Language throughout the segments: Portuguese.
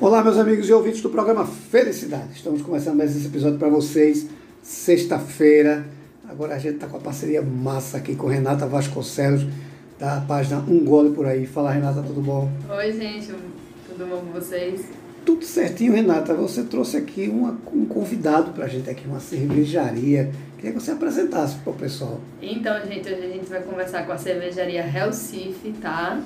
Olá, meus amigos e ouvintes do programa Felicidade. Estamos começando mais esse episódio para vocês, sexta-feira. Agora a gente está com a parceria massa aqui com Renata Vasconcelos, da página Um Gole por aí. Fala, Renata, tudo bom? Oi, gente, tudo bom com vocês? Tudo certinho, Renata. Você trouxe aqui uma, um convidado para a gente aqui, uma cervejaria. Queria que você apresentasse para o pessoal. Então, gente, hoje a gente vai conversar com a cervejaria Recife, tá?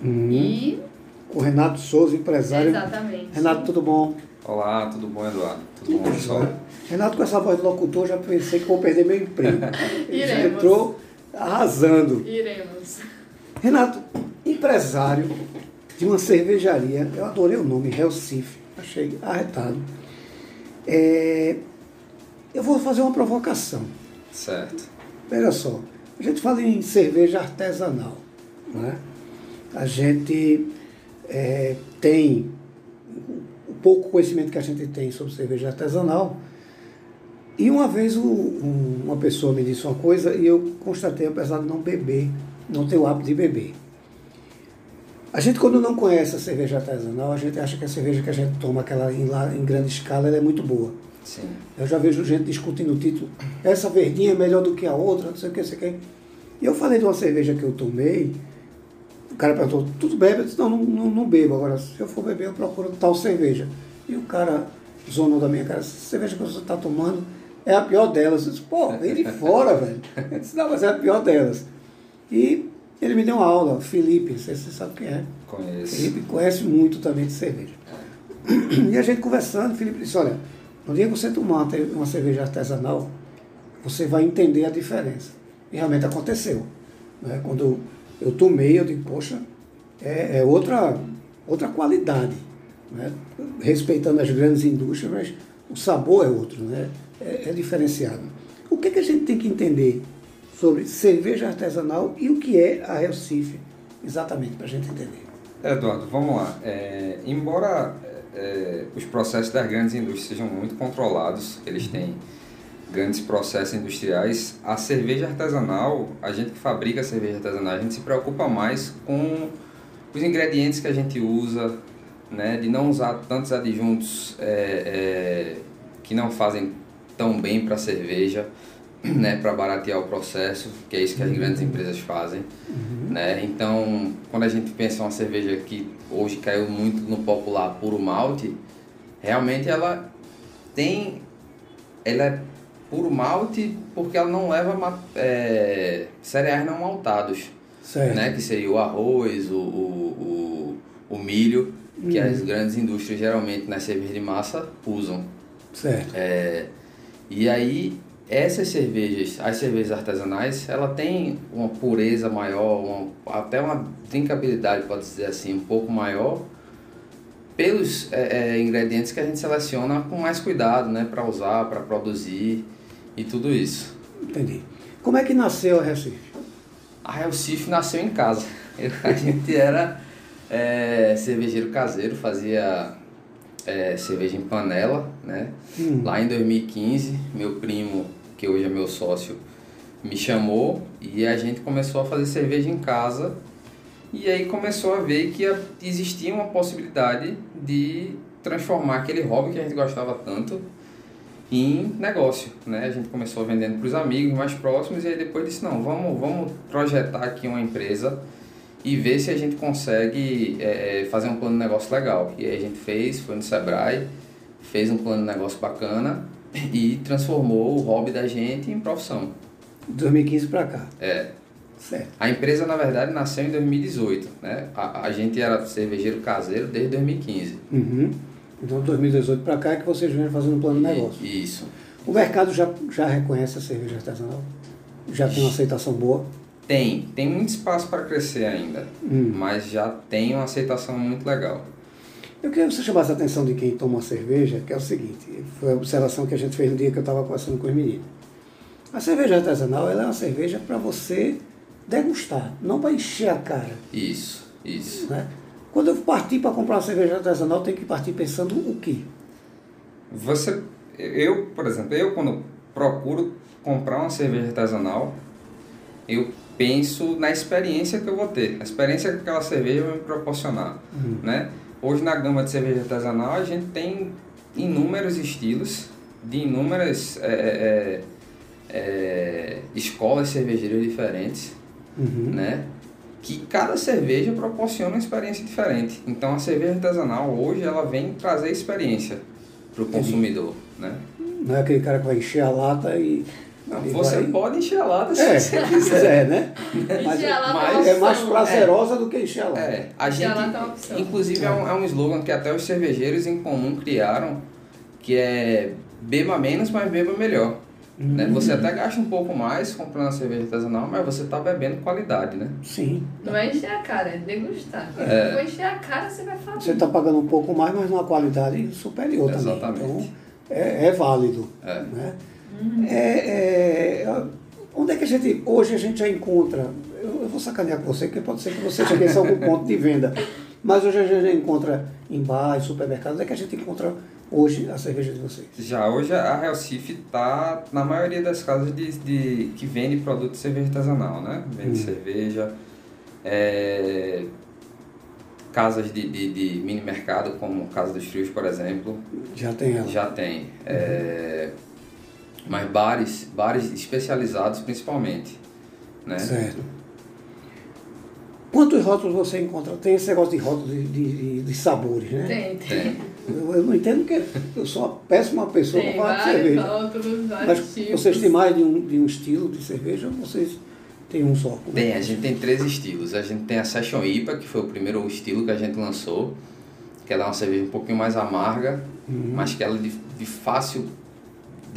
Hum. E. Com o Renato Souza, empresário. Exatamente. Renato, tudo bom? Olá, tudo bom, Eduardo? Tudo bom, pessoal? Renato, com essa voz de locutor, já pensei que vou perder meu emprego. Ele já entrou arrasando. Iremos. Renato, empresário de uma cervejaria, eu adorei o nome, Recife, achei arretado. É, eu vou fazer uma provocação. Certo. Veja só, a gente fala em cerveja artesanal, não é? A gente é, tem o pouco conhecimento que a gente tem sobre cerveja artesanal. E uma vez o- um- uma pessoa me disse uma coisa e eu constatei, apesar de não beber, não ter o hábito de beber. A gente, quando não conhece a cerveja artesanal, a gente acha que a cerveja que a gente toma aquela em, lá, em grande escala ela é muito boa. Sim. Eu já vejo gente discutindo o título, essa verdinha é melhor do que a outra, não sei o que, não sei o que. E eu falei de uma cerveja que eu tomei, o cara perguntou, tudo bebe? Eu disse, não, não, não, bebo. Agora, se eu for beber, eu procuro tal cerveja. E o cara zonou da minha cara, essa cerveja que você está tomando é a pior delas. Eu disse, pô, vem de fora, velho. Ele disse, não, mas é a pior delas. E ele me deu uma aula, Felipe, não sei se você sabe quem é. Conheço. Felipe conhece muito também de cerveja. E a gente conversando, Felipe disse, olha, no dia que você tomar uma cerveja artesanal, você vai entender a diferença. E realmente aconteceu. né? Quando eu tomei, eu digo, poxa, é, é outra, outra qualidade. né? Respeitando as grandes indústrias, mas o sabor é outro, né? é, é diferenciado. O que, que a gente tem que entender sobre cerveja artesanal e o que é a Recife, exatamente, para a gente entender? Eduardo, vamos lá. É, embora é, os processos das grandes indústrias sejam muito controlados, eles têm grandes processos industriais, a cerveja artesanal, a gente que fabrica a cerveja artesanal, a gente se preocupa mais com os ingredientes que a gente usa, né, de não usar tantos adjuntos é, é, que não fazem tão bem para a cerveja, né, para baratear o processo, que é isso que as grandes empresas fazem. Né? Então, quando a gente pensa em uma cerveja que hoje caiu muito no popular puro malte, realmente ela tem. Ela é puro malte porque ela não leva é, cereais não maltados, Certo. né? que seria o arroz, o, o, o, o milho, que as grandes indústrias geralmente nas cervejas de massa usam. Certo. É, e aí, essas cervejas, as cervejas artesanais, ela tem uma pureza maior, uma- até uma drinkabilidade, pode dizer assim, um pouco maior, pelos é, é, ingredientes que a gente seleciona com mais cuidado, né, para usar, para produzir e tudo isso. Entendi. Como é que nasceu a Recife? A Recife nasceu em casa. A gente era é, cervejeiro caseiro, fazia é, cerveja em panela, né? Hum. Lá em 2015, meu primo, que hoje é meu sócio, me chamou e a gente começou a fazer cerveja em casa. E aí começou a ver que existia uma possibilidade de transformar aquele hobby que a gente gostava tanto em negócio, né? A gente começou vendendo para os amigos mais próximos e aí depois disse, não, vamos, vamos projetar aqui uma empresa e ver se a gente consegue é, fazer um plano de negócio legal. E aí a gente fez, foi no Sebrae, fez um plano de negócio bacana e transformou o hobby da gente em profissão. De 2015 para cá. É, Certo. a empresa, na verdade, nasceu em 2018, né? A, a gente era cervejeiro caseiro desde 2015. Uhum. Então, de 2018 para cá é que vocês vêm fazendo um plano de negócio. Isso. O mercado já, já reconhece a cerveja artesanal? Já tem uma aceitação boa? Tem, tem muito espaço para crescer ainda, Hum. mas já tem uma aceitação muito legal. Eu queria que você chamasse a atenção de quem toma cerveja, que é o seguinte, foi a observação que a gente fez no dia que eu estava conversando com os meninos. A cerveja artesanal ela é uma cerveja para você degustar, não para encher a cara. Isso, isso. Né? Quando eu partir para comprar uma cerveja artesanal, eu tenho que partir pensando o quê? Você, eu, por exemplo, eu quando procuro comprar uma cerveja artesanal, eu penso na experiência que eu vou ter, a experiência que aquela cerveja vai me proporcionar, né? hoje na gama de cerveja artesanal a gente tem inúmeros estilos de inúmeras é, é, é, escolas cervejeiras diferentes, Uhum. né? Que cada cerveja proporciona uma experiência diferente. Então a cerveja artesanal hoje ela vem trazer experiência para o consumidor, né? Não é aquele cara que vai encher a lata e. Não, você vai- pode encher a lata se É, você se quiser. quiser, né? Mas, Encher a lata mas é é mais opção. prazerosa do que encher a lata. É, a Encher a gente, lata é uma opção. inclusive é um, é um slogan que até os cervejeiros em comum criaram, que é beba menos, mas beba melhor. Né? Você até gasta um pouco mais comprando a cerveja artesanal, mas você está bebendo qualidade, né? Sim. Não é encher a cara, é degustar. É. Se for encher a cara, você vai falar. Você está pagando um pouco mais, mas numa qualidade superior também. Exatamente. Então, é, é válido. É. Né? É, é, onde é que a gente. Hoje a gente já encontra. Eu, eu vou sacanear com você, porque pode ser que você esqueça algum ponto de venda. Mas hoje a gente já encontra em bar, em supermercados. Onde é que a gente encontra hoje a cerveja de vocês? Já hoje a Recife está na maioria das casas de, de, que vende produto de cerveja artesanal, né? Vende Hum. cerveja, é, casas de, de, de mini mercado, como Casa dos Frios, por exemplo, Já tem ela. já tem. É, mas bares, bares especializados principalmente, né? Certo. Quantos rótulos você encontra? Tem esse negócio de rótulos de, de, de- de sabores, né? Tem, tem. Eu, eu não entendo porque eu sou uma péssima pessoa para falar de cerveja. rótulos, Mas tipos. vocês têm mais de um, de um estilo de cerveja ou vocês têm um só? Como é Tem, que a gente tem três estilos. A gente tem a Session IPA, que foi o primeiro estilo que a gente lançou, que ela é uma cerveja um pouquinho mais amarga, mas que ela é de, de fácil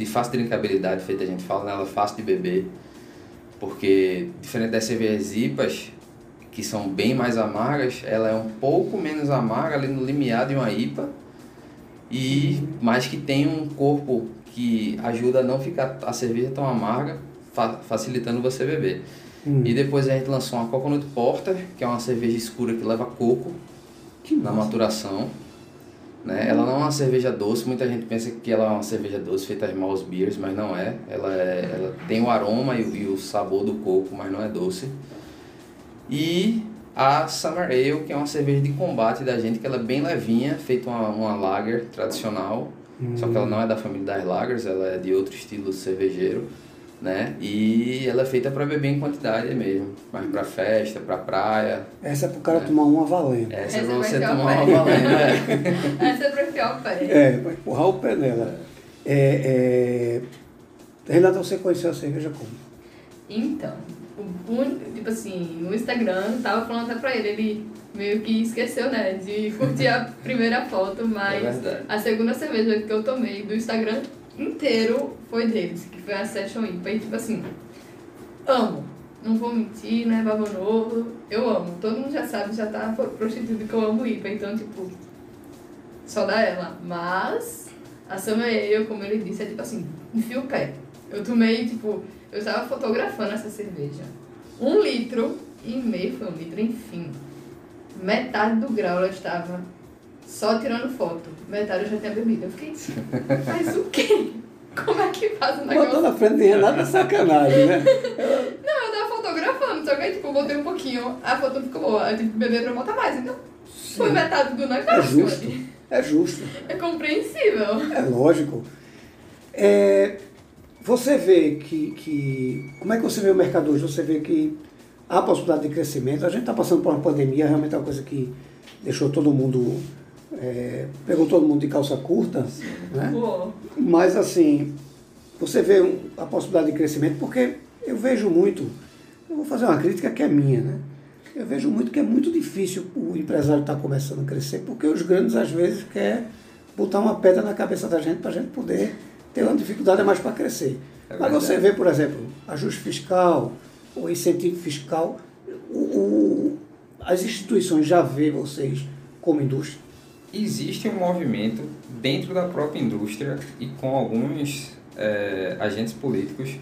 de fácil drinkabilidade, feita a gente fala, né? ela é fácil de beber, porque diferente das cervejas IPAs, que são bem mais amargas, ela é um pouco menos amarga ali no limiar de uma IPA, e mas que tem um corpo que ajuda a não ficar a cerveja tão amarga, fa- facilitando você beber. Hum. E depois a gente lançou uma Coconut Porter, que é uma cerveja escura que leva coco Que na massa. maturação. Né? Ela não é uma cerveja doce, muita gente pensa que ela é uma cerveja doce feita de mouse beers, mas não é. Ela, é, ela tem o aroma e, o- e o sabor do coco, mas não é doce. E a Summer Ale, que é uma cerveja de combate da gente, que ela é bem levinha, feita uma, uma lager tradicional, só que ela não é da família das lagers, ela é de outro estilo cervejeiro, né? E ela é feita para beber em quantidade mesmo, mais para festa, para praia. Essa é pro cara tomar uma valendo. Essa é Essa pra vai você tomar uma valendo, né? Essa é pra enfiar o pé. É, vai empurrar o pé nela. É, é... Renata, você conheceu a cerveja como? Então, un- tipo assim, no Instagram, tava falando até pra ele, ele meio que esqueceu, né, de curtir a primeira foto, mas É a segunda cerveja que eu tomei do Instagram inteiro foi deles, que foi a Session IPA, e tipo assim, amo. Não vou mentir, não é babo novo, eu amo. Todo mundo já sabe, já tá prostituído que eu amo IPA, então tipo, só dá ela. Mas a Summer Ale, como ele disse, é tipo assim, enfia o pé. Eu tomei, tipo, eu estava fotografando essa cerveja. Um litro e meio, foi um litro, enfim. Metade do grau ela estava só tirando foto. Metade eu já tinha bebido. Eu fiquei, faz o quê? Como é que faz Botou negócio? na frente é sacanagem, né? Não, eu tava fotografando, só que aí, tipo, eu botei um pouquinho, a foto não ficou boa. Eu tive que beber pra botar mais, então foi metade do É negócio. justo. É justo. É compreensível. É lógico. É, você vê que, que. Como é que você vê o mercado hoje? Você vê que há possibilidade de crescimento. A gente está passando por uma pandemia, realmente é uma coisa que deixou todo mundo. é, pegou todo mundo de calça curta. Né? Mas assim, você vê um- a possibilidade de crescimento, porque eu vejo muito, eu vou fazer uma crítica que é minha, né? Eu vejo muito que é muito difícil o empresário estar começando a crescer, porque os grandes às vezes querem botar uma pedra na cabeça da gente para a gente poder ter uma dificuldade a mais para crescer. É Mas você vê, por exemplo, ajuste fiscal, o incentivo fiscal, o, o- as instituições já vê vocês como indústria. Existe um movimento dentro da própria indústria e com alguns eh, agentes políticos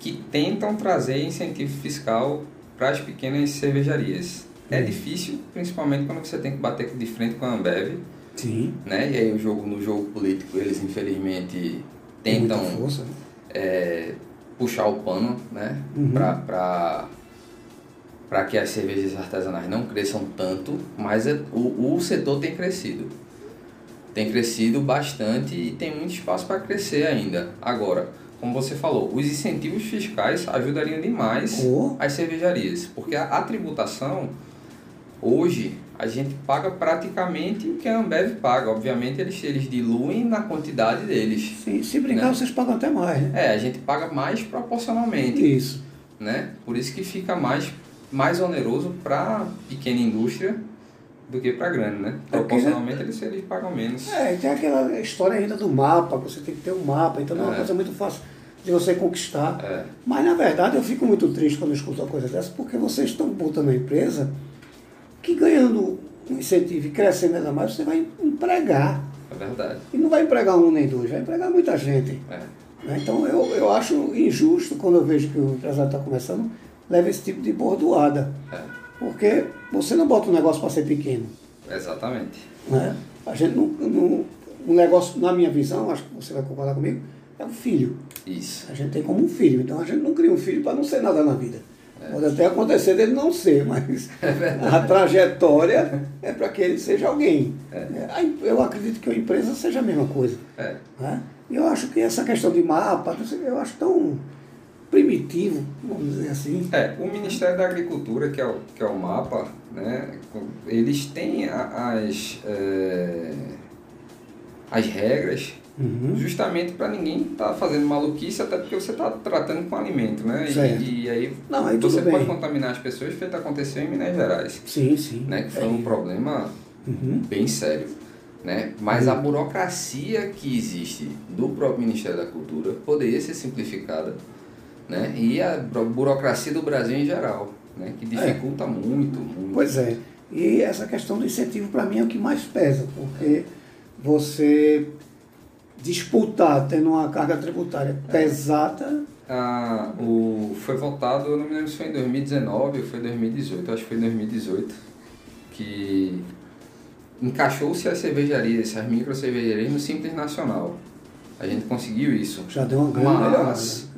que tentam trazer incentivo fiscal para as pequenas cervejarias. É Hum. difícil, principalmente quando você tem que bater de frente com a Ambev, Sim. né? E aí o jogo no jogo político eles infelizmente tentam força. né? é, puxar o pano, né? Uhum. Pra, pra, para que as cervejas artesanais não cresçam tanto, mas é, o, o setor tem crescido. Tem crescido bastante e tem muito espaço para crescer ainda. Agora, como você falou, os incentivos fiscais ajudariam demais Oh. as cervejarias, porque a, a tributação hoje a gente paga praticamente o que a Ambev paga. Obviamente eles, eles diluem na quantidade deles. Sim, se brincar, Né? vocês pagam até mais, né? É, a gente paga mais proporcionalmente, Isso. né? Por isso que fica mais, mais oneroso para pequena indústria do que para grande, né? É Proporcionalmente eles, eles pagam menos. É, e tem aquela história ainda do mapa, você tem que ter um mapa, então não é uma É. coisa muito fácil de você conquistar. É, Mas na verdade eu fico muito triste quando eu escuto uma coisa dessa, porque vocês estão botando a empresa que ganhando um incentivo e crescendo ainda mais, você vai empregar. é verdade. E não vai empregar um nem dois, vai empregar muita gente. É. né? Então eu, eu acho injusto quando eu vejo que o empresário está começando, leva esse tipo de bordoada. É, Porque você não bota um negócio para ser pequeno. exatamente. Né? A gente não, não. Um negócio, na minha visão, acho que você vai concordar comigo, é o filho. Isso. A gente tem como um filho. Então a gente não cria um filho para não ser nada na vida. Pode até acontecer dele não ser, mas a trajetória é para que ele seja alguém. É, em- Eu acredito que a empresa seja a mesma coisa. É. Né? E eu acho que essa questão de mapa, eu acho tão primitivo, vamos dizer assim. É, o Ministério da Agricultura, que é o, que é o mapa, né, eles têm as, é, as regras Uhum. justamente para ninguém estar fazendo maluquice, até porque você está tratando com alimento, né? E, e aí Não, aí você bem. pode contaminar as pessoas, feito aconteceu em Minas Gerais, Sim, sim. né? Que foi É. um problema Uhum. bem sério. Né? Mas a burocracia que existe do próprio Ministério da Cultura poderia ser simplificada. Né? E a buro- burocracia do Brasil em geral, né? que dificulta muito, muito. Pois é. E essa questão do incentivo, para mim, é o que mais pesa, porque você disputar tendo uma carga tributária pesada. Ah, o, foi votado, eu não me lembro se foi em 2019 ou foi em 2018, eu acho que foi em 2018, que encaixou-se as cervejarias, as micro cervejarias no Simples Nacional. A gente conseguiu isso. Já deu uma grande. Mas,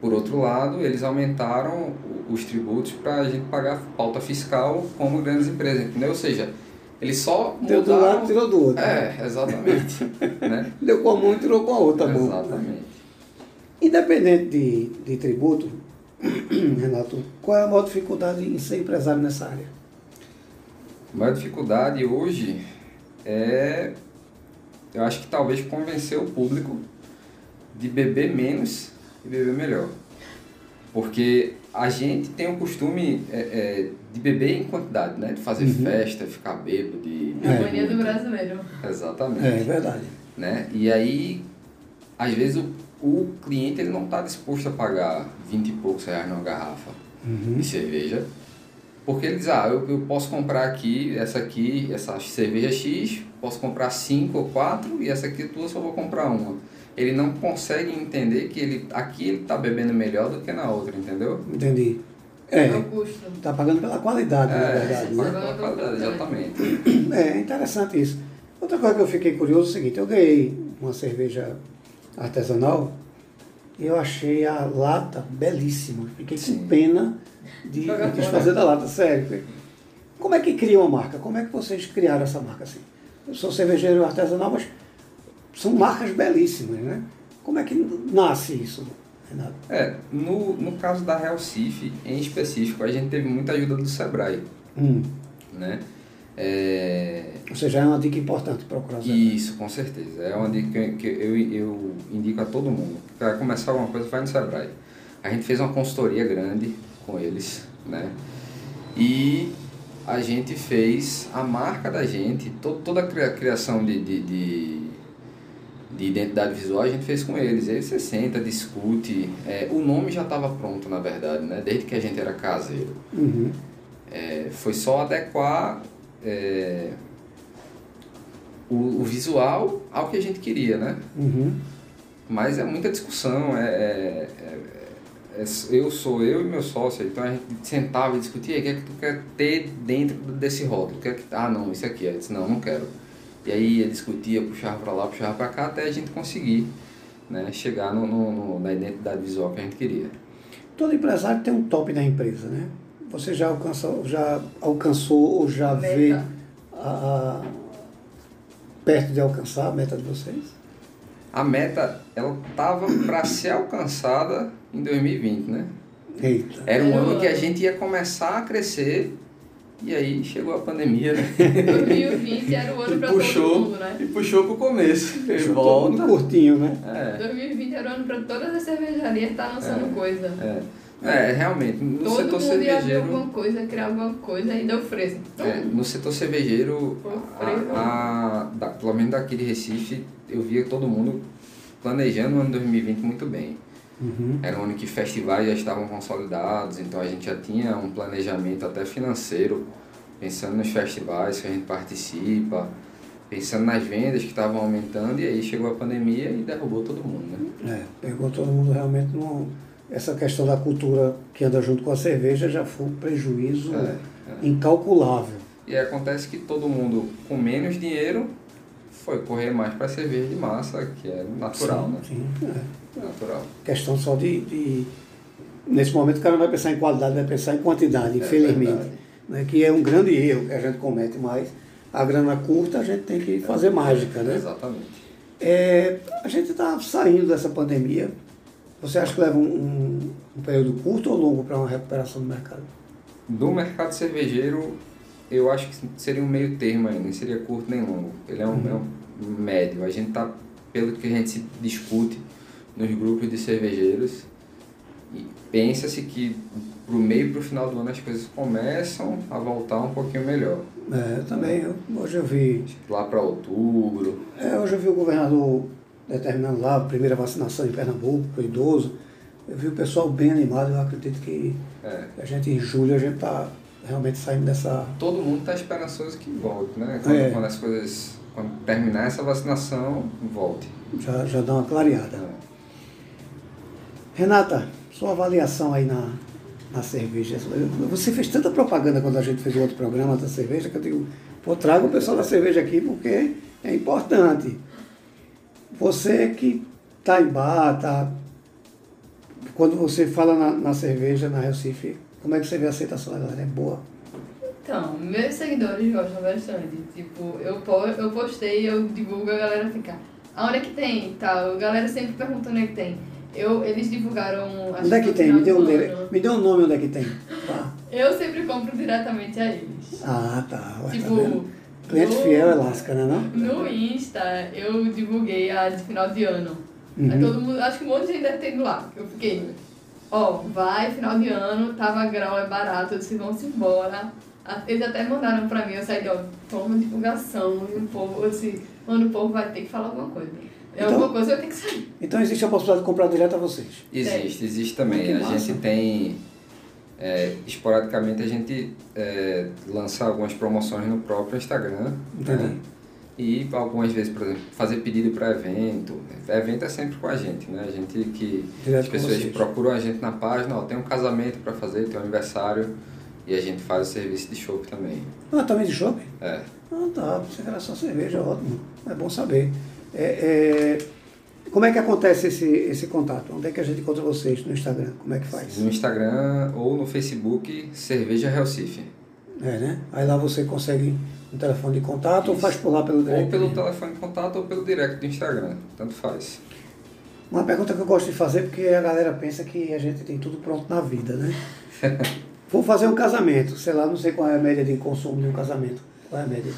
por outro lado, eles aumentaram os tributos para a gente pagar pauta fiscal como grandes empresas, entendeu? Ou seja, eles só Deu do mudaram... lado, tirou do outro. É, exatamente. né? Deu com a mão e tirou com a outra mão. Exatamente. Independente de, de tributo, Renato, qual é a maior dificuldade em ser empresário nessa área? A maior dificuldade hoje é, eu acho que talvez convencer o público de beber menos e beber melhor. Porque a gente tem o costume é, é, de beber em quantidade, né? De fazer Uhum. festa, ficar bêbado. De, É a É. mania do brasileiro. Exatamente. É verdade. Né? E aí, às vezes, o, o cliente ele não está disposto a pagar 20 e poucos reais numa garrafa Uhum. de cerveja. Porque ele diz, ah, eu, eu posso comprar aqui, essa aqui, essa cerveja X, posso comprar cinco ou quatro e essa aqui tua eu só vou comprar uma. Ele não consegue entender que ele, aqui ele está bebendo melhor do que na outra, entendeu? Entendi. É É, está pagando pela qualidade, na verdade. Né? pela qualidade, exatamente. É interessante isso. Outra coisa que eu fiquei curioso é o seguinte, eu ganhei uma cerveja artesanal e eu achei a lata belíssima. Fiquei Sim. com pena de desfazer da lata, sério. Como é que cria uma marca? Como é que vocês criaram essa marca assim? Eu sou cervejeiro artesanal, mas são marcas belíssimas, né? Como é que nasce isso, Renato? É, no, no caso da Real Cif, em específico, a gente teve muita ajuda do Sebrae, Hum, né? É, ou seja, é uma dica importante procurar saber. Isso, com certeza. É uma dica que eu, eu indico a todo mundo. Para começar alguma coisa, vai no Sebrae. A gente fez uma consultoria grande com eles, né? E a gente fez a marca da gente, to, toda a cria- criação de, de, de, de identidade visual a gente fez com eles. Aí você senta, discute. É, o nome já estava pronto, na verdade, né? Desde que a gente era caseiro. Uhum. É, foi só adequar é, o, o visual ao que a gente queria, né? Uhum. Mas é muita discussão. É, é- é- é- eu sou eu e meu sócio, então a gente sentava e discutia o que é que tu quer ter dentro desse rótulo. O que é que, ah, não, isso aqui. Eu disse, não, não quero. E aí ia discutia, puxava para lá, puxava para cá, até a gente conseguir né, chegar no, no- no- na identidade visual que a gente queria. Todo empresário tem um top da empresa, né? você já alcançou, já alcançou ou já Meta. vê a, a- perto de alcançar a meta de vocês? A meta, ela tava para ser alcançada em 2020, né? Eita. Era um ano que a gente ia começar a crescer e aí chegou a pandemia né? 2020 era o ano pra todo puxou mundo, né? e puxou pro começo. E todo volta. curtinho, né? É, 2020 era o ano pra todas as cervejarias estar lançando É. coisa. é. É, realmente, no Todo setor mundo ia ver cervejeiro. alguma coisa, criar alguma coisa e deu fresco. É, no setor cervejeiro, a, a- da- pelo menos daqui de Recife, eu via todo mundo planejando o ano 2020 muito bem. Uhum. Era um ano que festivais já estavam consolidados, então a gente já tinha um planejamento até financeiro, pensando nos festivais que a gente participa, pensando nas vendas que estavam aumentando, e aí chegou a pandemia e derrubou todo mundo, né? É, pegou todo mundo realmente no. Essa questão da cultura que anda junto com a cerveja já foi um prejuízo É, incalculável. E acontece que todo mundo com menos dinheiro foi correr mais para cerveja de massa, que é natural, né? Sim, é. Natural. Questão só de, de- Nesse momento o cara não vai pensar em qualidade, vai pensar em quantidade, infelizmente. verdade. né, que é um grande erro que a gente comete, mas a grana curta a gente tem que fazer mágica, né? Exatamente. É, a gente está saindo dessa pandemia. Você acha que leva um, um- um período curto ou longo para uma recuperação do mercado? Do mercado cervejeiro, eu acho que seria um meio termo aí, não seria curto nem longo. Ele é um, é um médio. A gente tá, pelo que a gente se discute nos grupos de cervejeiros, e pensa-se que pro meio e pro final do ano as coisas começam a voltar um pouquinho melhor. É, eu também. eu- hoje eu vi. Lá para outubro. É, hoje eu vi o governador determinando lá a primeira vacinação em Pernambuco para o idoso. Eu vi o pessoal bem animado. Eu acredito que É, a gente em julho a gente está realmente saindo dessa. todo mundo está esperançoso que volte, né? Quando, É. quando as coisas. Quando terminar essa vacinação, volte. Já, já dá uma clareada. Renata, sua avaliação aí na, na cerveja. Você fez tanta propaganda quando a gente fez o outro programa da cerveja que eu digo, pô, traga o pessoal da cerveja aqui porque é importante. Você que está em bar, tá, quando você fala na, na cerveja, na Recife, como é que você vê a aceitação galera? É boa? Então, meus seguidores gostam bastante. Tipo, eu, eu postei, eu divulgo, a galera fica. Aonde é que tem? Tal. A galera sempre pergunta onde é que tem. Eu, eles divulgaram. Onde é que tem? Me deu, um, ano. me deu um nome onde é que tem. Tá. Eu sempre compro diretamente a eles. Ah, tá. Ué, tá Tipo, vendo? Cliente no- fiel é lasca, né não? No Insta, eu divulguei a de final de ano. Uhum. Aí todo mundo, acho que um monte de gente deve ter ido lá. Eu fiquei, ó, vai, final de ano, tava grau, é barato, disse, vamos embora. A- Eles até mandaram pra mim, eu saí, ó, toma divulgação, e o povo, disse, mano, o povo vai ter que falar alguma coisa. É Então- alguma coisa eu tenho que sair. Então existe a possibilidade de comprar direto a vocês. Existe, existe também. Que a massa. gente tem, é, esporadicamente, a gente é, lança algumas promoções no próprio Instagram. Entendi. né? E algumas vezes, por exemplo, fazer pedido para evento. Evento é sempre com a gente, né? A gente que Direto as pessoas vocês. procuram a gente na página, ó, tem um casamento para fazer, tem um aniversário e a gente faz o serviço de chopp também. Ah, também de shopping? É. Ah, tá. Você era só cerveja, ótimo. É bom saber. É, é, Como é que acontece esse, esse contato? Onde é que a gente encontra vocês? No Instagram? Como é que faz? No Instagram ou no Facebook, Cerveja Recife. É, né? Aí lá você consegue um telefone de contato ou Isso. faz por lá pelo direct? Ou pelo telefone de contato ou pelo direct do Instagram. Tanto faz. Uma pergunta que eu gosto de fazer porque a galera pensa que a gente tem tudo pronto na vida, né? Vou fazer um casamento, sei lá, não sei qual é a média de consumo de um casamento. Qual é a média?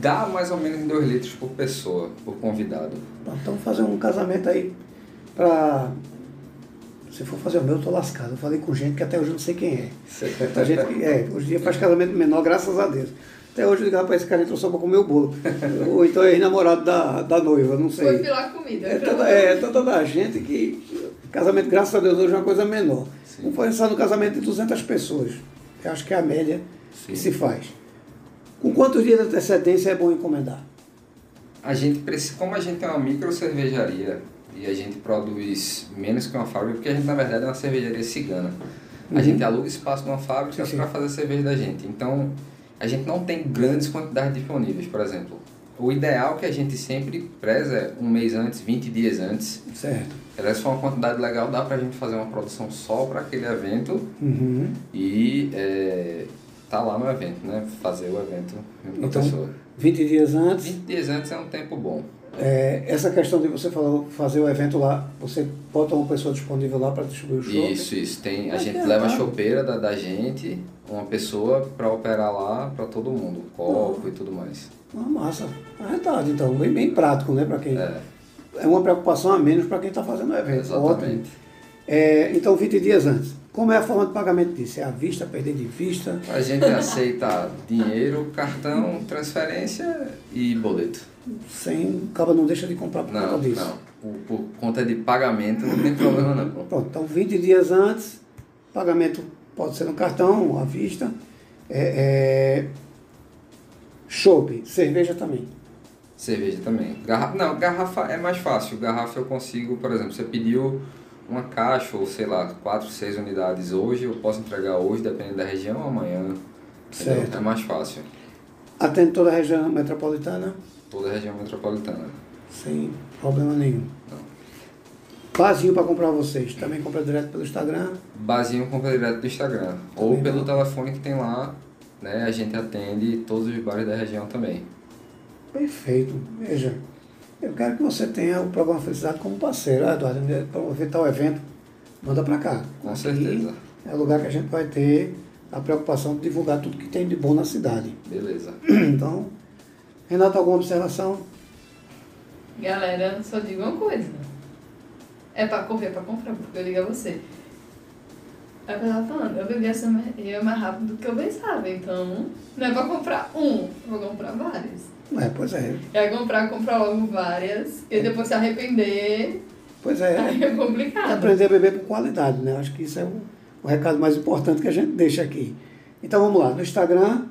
Dá mais ou menos 2 litros por pessoa, por convidado. Pronto, Então vou fazer um casamento aí pra. Se for fazer o meu, eu tô lascado. Eu falei com gente que até hoje eu não sei quem é. Muita gente que, é, hoje em dia faz casamento menor, graças a Deus. Até hoje eu digo, rapaz, esse cara entrou só pra comer o bolo. Ou então é namorado da, da noiva, não sei. Foi pilar comida. É tanta, é tanta da gente que casamento, graças a Deus, hoje é uma coisa menor. Sim. Pensar no casamento de 200 pessoas. Eu acho que é a média Sim. que se faz. Com quantos dias de antecedência é bom encomendar? A gente precisa, como a gente é uma micro cervejaria e a gente produz menos que uma fábrica, porque a gente na verdade é uma cervejaria cigana. A Uhum. gente aluga espaço numa fábrica para fazer a cerveja da gente. Então, a gente não tem grandes quantidades disponíveis, por exemplo. O ideal que a gente sempre preza é um mês antes, 20 dias antes. Certo. Se for uma quantidade legal, dá pra gente fazer uma produção só para aquele evento Uhum. e é, tá lá no evento, né? Fazer o evento Então, pessoa. 20 dias antes. 20 dias antes é um tempo bom. É, essa questão de você falou fazer o evento lá, você bota uma pessoa disponível lá para distribuir o show. Isso, isso. Tem, a Mas gente é, leva a tá. chopeira da, da gente, uma pessoa para operar lá para todo mundo, copo e tudo mais. Uma massa. Arretado, então. Bem, bem prático, né? Para quem. É, É uma preocupação a menos para quem está fazendo o evento. Exatamente. É, então, 20 dias antes. Como é a forma de pagamento disso? É à vista, perder de vista? A gente aceita dinheiro, cartão, transferência e boleto. Sem. Acaba não deixa de comprar por Não, conta disso. não. Por, por conta de pagamento não tem problema não. pô. Pronto, então 20 dias antes, pagamento pode ser no cartão, à vista. É, é, cerveja também. Cerveja também. Garrafa, não, garrafa é mais fácil. Garrafa eu consigo, por exemplo, você pediu uma caixa ou sei lá, quatro, seis unidades hoje, eu posso entregar hoje, dependendo da região, amanhã. entendeu? Certo. É mais fácil. Atende toda a região metropolitana, Toda a região metropolitana. sem problema nenhum. Não. Vazio para comprar vocês. Também compra direto pelo Instagram. Basinho compra direto do Instagram. Ou Também pelo não. telefone que tem lá, né? A gente atende todos os bares da região também. Perfeito. Veja, eu quero que você tenha o programa Felicidade como parceiro. Ah, Eduardo, para promover tal evento, manda para cá. Com Aqui certeza. É o lugar que a gente vai ter a preocupação de divulgar tudo que tem de bom na cidade. Beleza. Então, Renato, alguma observação? Galera, só digo uma coisa. É pra correr, é pra comprar, porque eu digo a você. É o que eu tava falando, eu bebi essa ia mais rápido do que eu pensava, então não é pra comprar um, eu vou comprar vários. É, pois é. É comprar, comprar logo várias, e depois se arrepender, Pois é. aí é É complicado. aprender a beber com qualidade, né? Acho que isso é o, o recado mais importante que a gente deixa aqui. Então vamos lá, no Instagram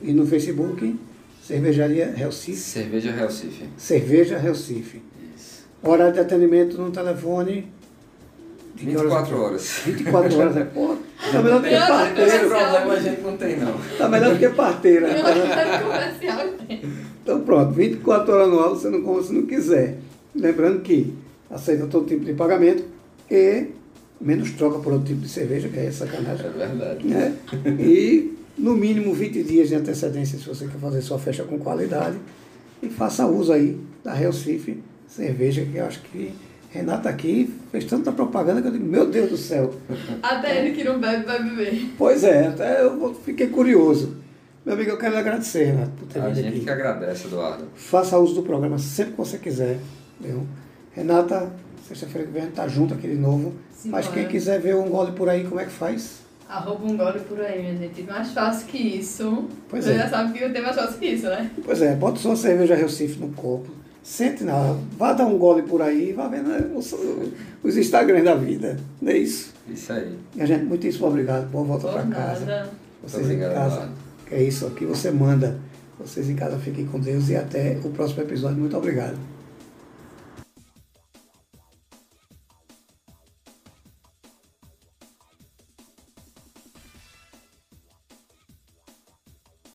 e no Facebook, Cervejaria Recife, Cerveja Recife. Cerveja Recife. Isso. Horário de atendimento no telefone. de que 24 horas. 24 horas, é pô, tá melhor do que parteira. Esse problema a gente não tem não. Tá melhor do que parteira. Tem. Então pronto, 24 horas no ar você não compra se não quiser. Lembrando que aceita todo tipo de pagamento e menos troca por outro tipo de cerveja, que é sacanagem. É verdade. Né? E no mínimo 20 dias de antecedência se você quer fazer sua festa com qualidade. E faça uso aí da Recife cerveja, que eu acho que Renata aqui fez tanta propaganda que eu digo, meu Deus do céu. Até ele que não bebe vai beber. Pois é, até eu fiquei curioso. Meu amigo, eu quero lhe agradecer, Renato, por ter A vindo gente aqui. que agradece, Eduardo. Faça uso do programa sempre que você quiser. Viu? Renata, sexta-feira que vem a gente tá junto aqui de novo. Mas Simbora. quem quiser ver um gole por aí, como é que faz? Arroba um gole por aí, minha gente. Mais fácil que isso. Pois Você é. já sabe que tem mais fácil que isso, né? Pois é, bota sua cerveja Recife no copo. Sente na. Vá dar um gole por aí e vá vendo né, os, os Instagrams da vida. Não é isso? Isso aí. Minha gente, muitíssimo obrigado. Boa volta para casa. Vocês obrigado, em casa. Que é isso aqui, você manda. Vocês em casa fiquem com Deus e até o próximo episódio. Muito obrigado.